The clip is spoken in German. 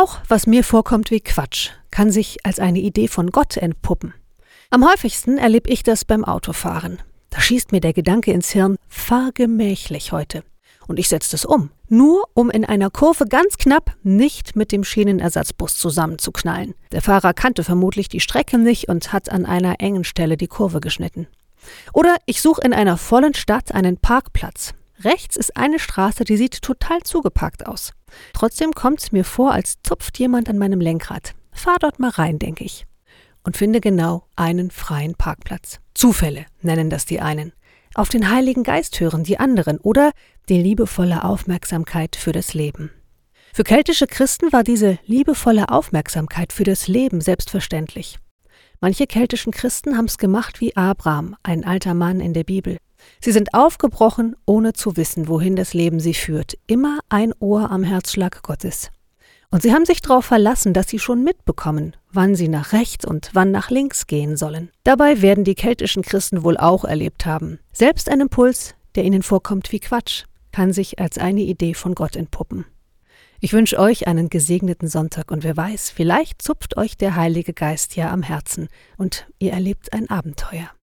Auch was mir vorkommt wie Quatsch, kann sich als eine Idee von Gott entpuppen. Am häufigsten erlebe ich das beim Autofahren. Da schießt mir der Gedanke ins Hirn, fahr gemächlich heute. Und ich setze es um, nur um in einer Kurve ganz knapp nicht mit dem Schienenersatzbus zusammenzuknallen. Der Fahrer kannte vermutlich die Strecke nicht und hat an einer engen Stelle die Kurve geschnitten. Oder ich suche in einer vollen Stadt einen Parkplatz. Rechts ist eine Straße, die sieht total zugepackt aus. Trotzdem kommt es mir vor, als zupft jemand an meinem Lenkrad. Fahr dort mal rein, denke ich. Und finde genau einen freien Parkplatz. Zufälle nennen das die einen. Auf den Heiligen Geist hören die anderen oder die liebevolle Aufmerksamkeit für das Leben. Für keltische Christen war diese liebevolle Aufmerksamkeit für das Leben selbstverständlich. Manche keltischen Christen haben es gemacht wie Abraham, ein alter Mann in der Bibel. Sie sind aufgebrochen, ohne zu wissen, wohin das Leben sie führt, immer ein Ohr am Herzschlag Gottes. Und sie haben sich darauf verlassen, dass sie schon mitbekommen, wann sie nach rechts und wann nach links gehen sollen. Dabei werden die keltischen Christen wohl auch erlebt haben. Selbst ein Impuls, der ihnen vorkommt wie Quatsch, kann sich als eine Idee von Gott entpuppen. Ich wünsche euch einen gesegneten Sonntag und wer weiß, vielleicht zupft euch der Heilige Geist ja am Herzen und ihr erlebt ein Abenteuer.